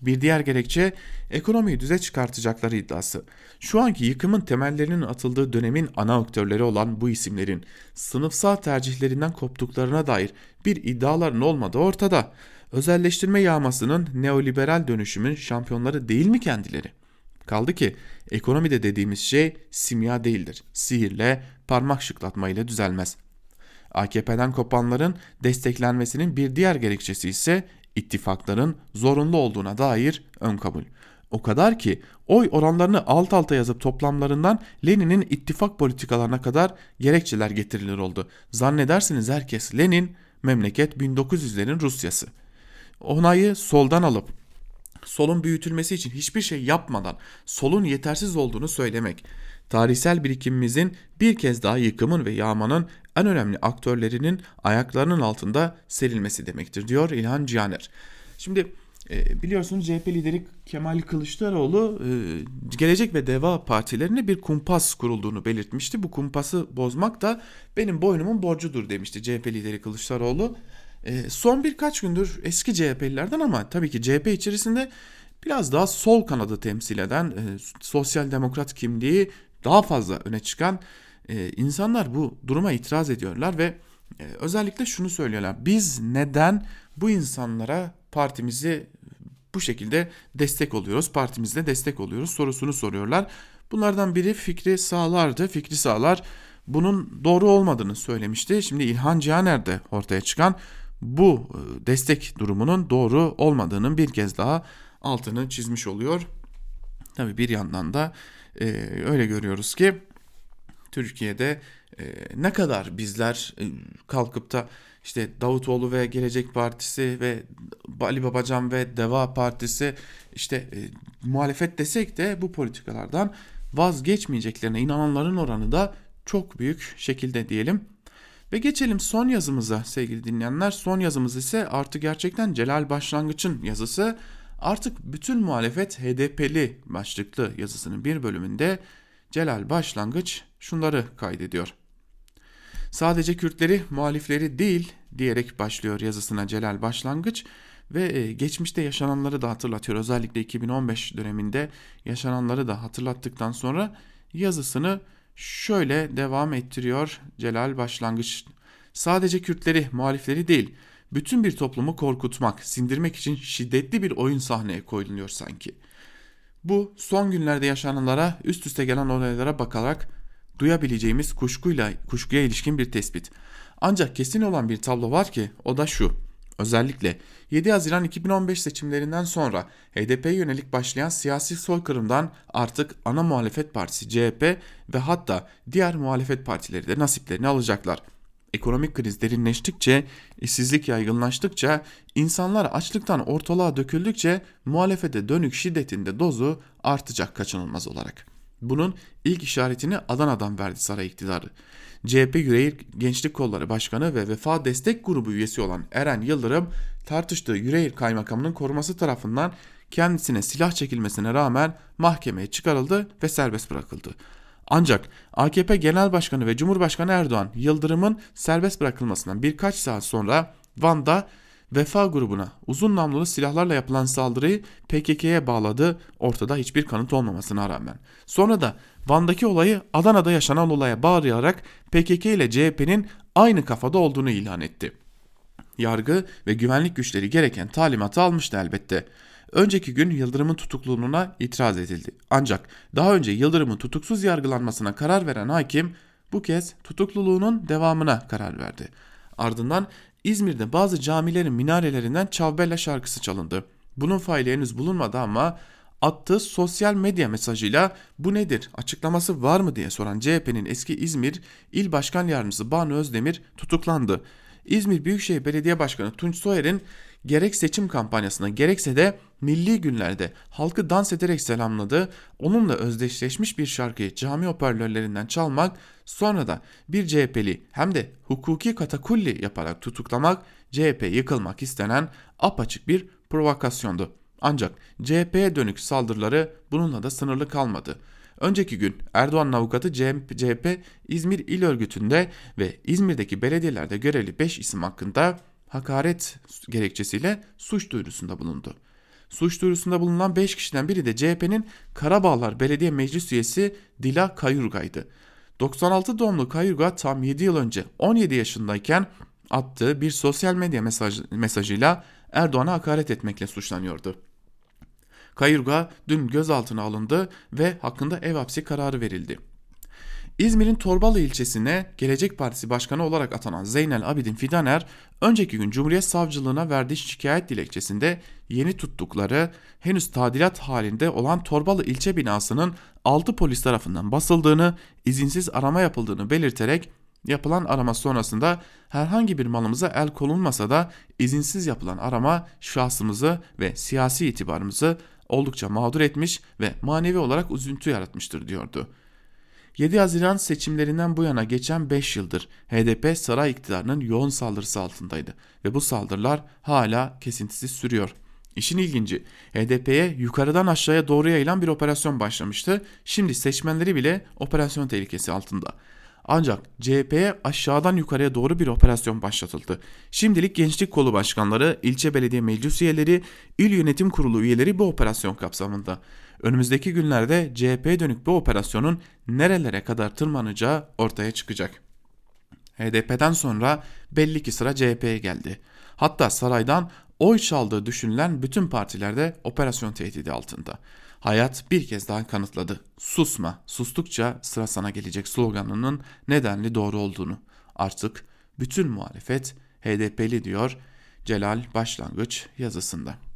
Bir diğer gerekçe ekonomiyi düze çıkartacakları iddiası. Şu anki yıkımın temellerinin atıldığı dönemin ana aktörleri olan bu isimlerin sınıfsal tercihlerinden koptuklarına dair bir iddiaların olmadığı ortada. Özelleştirme yağmasının neoliberal dönüşümün şampiyonları değil mi kendileri? Kaldı ki ekonomide dediğimiz şey simya değildir. Sihirle, parmak şıklatmayla düzelmez. AKP'den kopanların desteklenmesinin bir diğer gerekçesi ise ittifakların zorunlu olduğuna dair ön kabul. O kadar ki oy oranlarını alt alta yazıp toplamlarından Lenin'in ittifak politikalarına kadar gerekçeler getirilir oldu. Zannedersiniz herkes Lenin memleket 1900'lerin Rusyası. Onayı soldan alıp solun büyütülmesi için hiçbir şey yapmadan solun yetersiz olduğunu söylemek, tarihsel birikimimizin bir kez daha yıkımın ve yağmanın en önemli aktörlerinin ayaklarının altında serilmesi demektir diyor İlhan Cihaner. Şimdi e, biliyorsunuz CHP lideri Kemal Kılıçdaroğlu e, Gelecek ve Deva partilerine bir kumpas kurulduğunu belirtmişti. Bu kumpası bozmak da benim boynumun borcudur demişti CHP lideri Kılıçdaroğlu. E, son birkaç gündür eski CHP'lilerden ama tabii ki CHP içerisinde biraz daha sol kanadı temsil eden e, sosyal demokrat kimliği daha fazla öne çıkan e, insanlar bu duruma itiraz ediyorlar ve e, özellikle şunu söylüyorlar. Biz neden bu insanlara partimizi bu şekilde destek oluyoruz, partimizde destek oluyoruz sorusunu soruyorlar. Bunlardan biri Fikri Sağlar'dı. Fikri Sağlar bunun doğru olmadığını söylemişti. Şimdi İlhan Cihaner de ortaya çıkan bu e, destek durumunun doğru olmadığının bir kez daha altını çizmiş oluyor. Tabii bir yandan da e, öyle görüyoruz ki Türkiye'de e, ne kadar bizler e, kalkıp da işte Davutoğlu ve Gelecek Partisi ve Ali Babacan ve Deva Partisi işte e, muhalefet desek de bu politikalardan vazgeçmeyeceklerine inananların oranı da çok büyük şekilde diyelim. Ve geçelim son yazımıza sevgili dinleyenler. Son yazımız ise artık gerçekten Celal Başlangıç'ın yazısı. Artık bütün muhalefet HDP'li başlıklı yazısının bir bölümünde Celal Başlangıç şunları kaydediyor. Sadece Kürtleri, muhalifleri değil diyerek başlıyor yazısına Celal Başlangıç ve e, geçmişte yaşananları da hatırlatıyor. Özellikle 2015 döneminde yaşananları da hatırlattıktan sonra yazısını şöyle devam ettiriyor Celal Başlangıç. Sadece Kürtleri, muhalifleri değil, bütün bir toplumu korkutmak, sindirmek için şiddetli bir oyun sahneye koyuluyor sanki. Bu son günlerde yaşananlara, üst üste gelen olaylara bakarak duyabileceğimiz kuşkuyla kuşkuya ilişkin bir tespit. Ancak kesin olan bir tablo var ki o da şu. Özellikle 7 Haziran 2015 seçimlerinden sonra HDP'ye yönelik başlayan siyasi soykırımdan artık ana muhalefet partisi CHP ve hatta diğer muhalefet partileri de nasiplerini alacaklar. Ekonomik kriz derinleştikçe, işsizlik yaygınlaştıkça, insanlar açlıktan ortalığa döküldükçe muhalefete dönük şiddetinde dozu artacak kaçınılmaz olarak. Bunun ilk işaretini Adana'dan verdi saray iktidarı. CHP Yüreğir Gençlik Kolları Başkanı ve Vefa Destek Grubu üyesi olan Eren Yıldırım tartıştığı Yüreğir Kaymakamının koruması tarafından kendisine silah çekilmesine rağmen mahkemeye çıkarıldı ve serbest bırakıldı. Ancak AKP Genel Başkanı ve Cumhurbaşkanı Erdoğan Yıldırım'ın serbest bırakılmasından birkaç saat sonra Van'da Vefa grubuna uzun namlulu silahlarla yapılan saldırıyı PKK'ye bağladı ortada hiçbir kanıt olmamasına rağmen. Sonra da Van'daki olayı Adana'da yaşanan olaya bağlayarak PKK ile CHP'nin aynı kafada olduğunu ilan etti. Yargı ve güvenlik güçleri gereken talimatı almıştı elbette. Önceki gün Yıldırım'ın tutukluluğuna itiraz edildi. Ancak daha önce Yıldırım'ın tutuksuz yargılanmasına karar veren hakim bu kez tutukluluğunun devamına karar verdi. Ardından İzmir'de bazı camilerin minarelerinden Çavbella şarkısı çalındı. Bunun faili henüz bulunmadı ama attığı sosyal medya mesajıyla bu nedir açıklaması var mı diye soran CHP'nin eski İzmir İl Başkan Yardımcısı Banu Özdemir tutuklandı. İzmir Büyükşehir Belediye Başkanı Tunç Soyer'in gerek seçim kampanyasında gerekse de milli günlerde halkı dans ederek selamladığı, onunla özdeşleşmiş bir şarkıyı cami hoparlörlerinden çalmak, sonra da bir CHP'li hem de hukuki katakulli yaparak tutuklamak, CHP yıkılmak istenen apaçık bir provokasyondu. Ancak CHP'ye dönük saldırıları bununla da sınırlı kalmadı. Önceki gün Erdoğan'ın avukatı CHP İzmir İl Örgütü'nde ve İzmir'deki belediyelerde görevli 5 isim hakkında hakaret gerekçesiyle suç duyurusunda bulundu. Suç duyurusunda bulunan 5 kişiden biri de CHP'nin Karabağlar Belediye Meclis üyesi Dila Kayurga'ydı. 96 doğumlu Kayurga tam 7 yıl önce 17 yaşındayken attığı bir sosyal medya mesaj, mesajıyla Erdoğan'a hakaret etmekle suçlanıyordu. Kayurga dün gözaltına alındı ve hakkında ev hapsi kararı verildi. İzmir'in Torbalı ilçesine Gelecek Partisi Başkanı olarak atanan Zeynel Abidin Fidaner, önceki gün Cumhuriyet Savcılığına verdiği şikayet dilekçesinde yeni tuttukları henüz tadilat halinde olan Torbalı ilçe binasının 6 polis tarafından basıldığını, izinsiz arama yapıldığını belirterek yapılan arama sonrasında herhangi bir malımıza el konulmasa da izinsiz yapılan arama şahsımızı ve siyasi itibarımızı oldukça mağdur etmiş ve manevi olarak üzüntü yaratmıştır diyordu. 7 Haziran seçimlerinden bu yana geçen 5 yıldır HDP saray iktidarının yoğun saldırısı altındaydı ve bu saldırılar hala kesintisiz sürüyor. İşin ilginci HDP'ye yukarıdan aşağıya doğru yayılan bir operasyon başlamıştı. Şimdi seçmenleri bile operasyon tehlikesi altında. Ancak CHP'ye aşağıdan yukarıya doğru bir operasyon başlatıldı. Şimdilik gençlik kolu başkanları, ilçe belediye meclis üyeleri, il yönetim kurulu üyeleri bu operasyon kapsamında. Önümüzdeki günlerde CHP'ye dönük bu operasyonun nerelere kadar tırmanacağı ortaya çıkacak. HDP'den sonra belli ki sıra CHP'ye geldi. Hatta saraydan oy çaldığı düşünülen bütün partilerde operasyon tehdidi altında. Hayat bir kez daha kanıtladı. Susma, sustukça sıra sana gelecek sloganının nedenli doğru olduğunu. Artık bütün muhalefet HDP'li diyor Celal Başlangıç yazısında.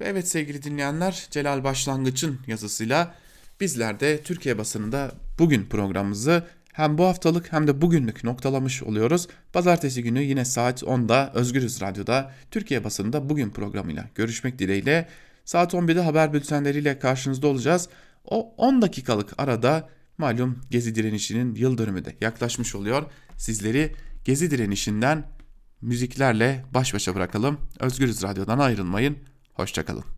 Ve evet sevgili dinleyenler Celal Başlangıç'ın yazısıyla bizler de Türkiye basınında bugün programımızı hem bu haftalık hem de bugünlük noktalamış oluyoruz. Pazartesi günü yine saat 10'da Özgürüz Radyo'da Türkiye basınında bugün programıyla görüşmek dileğiyle saat 11'de haber bültenleriyle karşınızda olacağız. O 10 dakikalık arada malum Gezi direnişinin yıl dönümü de yaklaşmış oluyor. Sizleri Gezi direnişinden müziklerle baş başa bırakalım. Özgürüz Radyo'dan ayrılmayın. Hoşçakalın.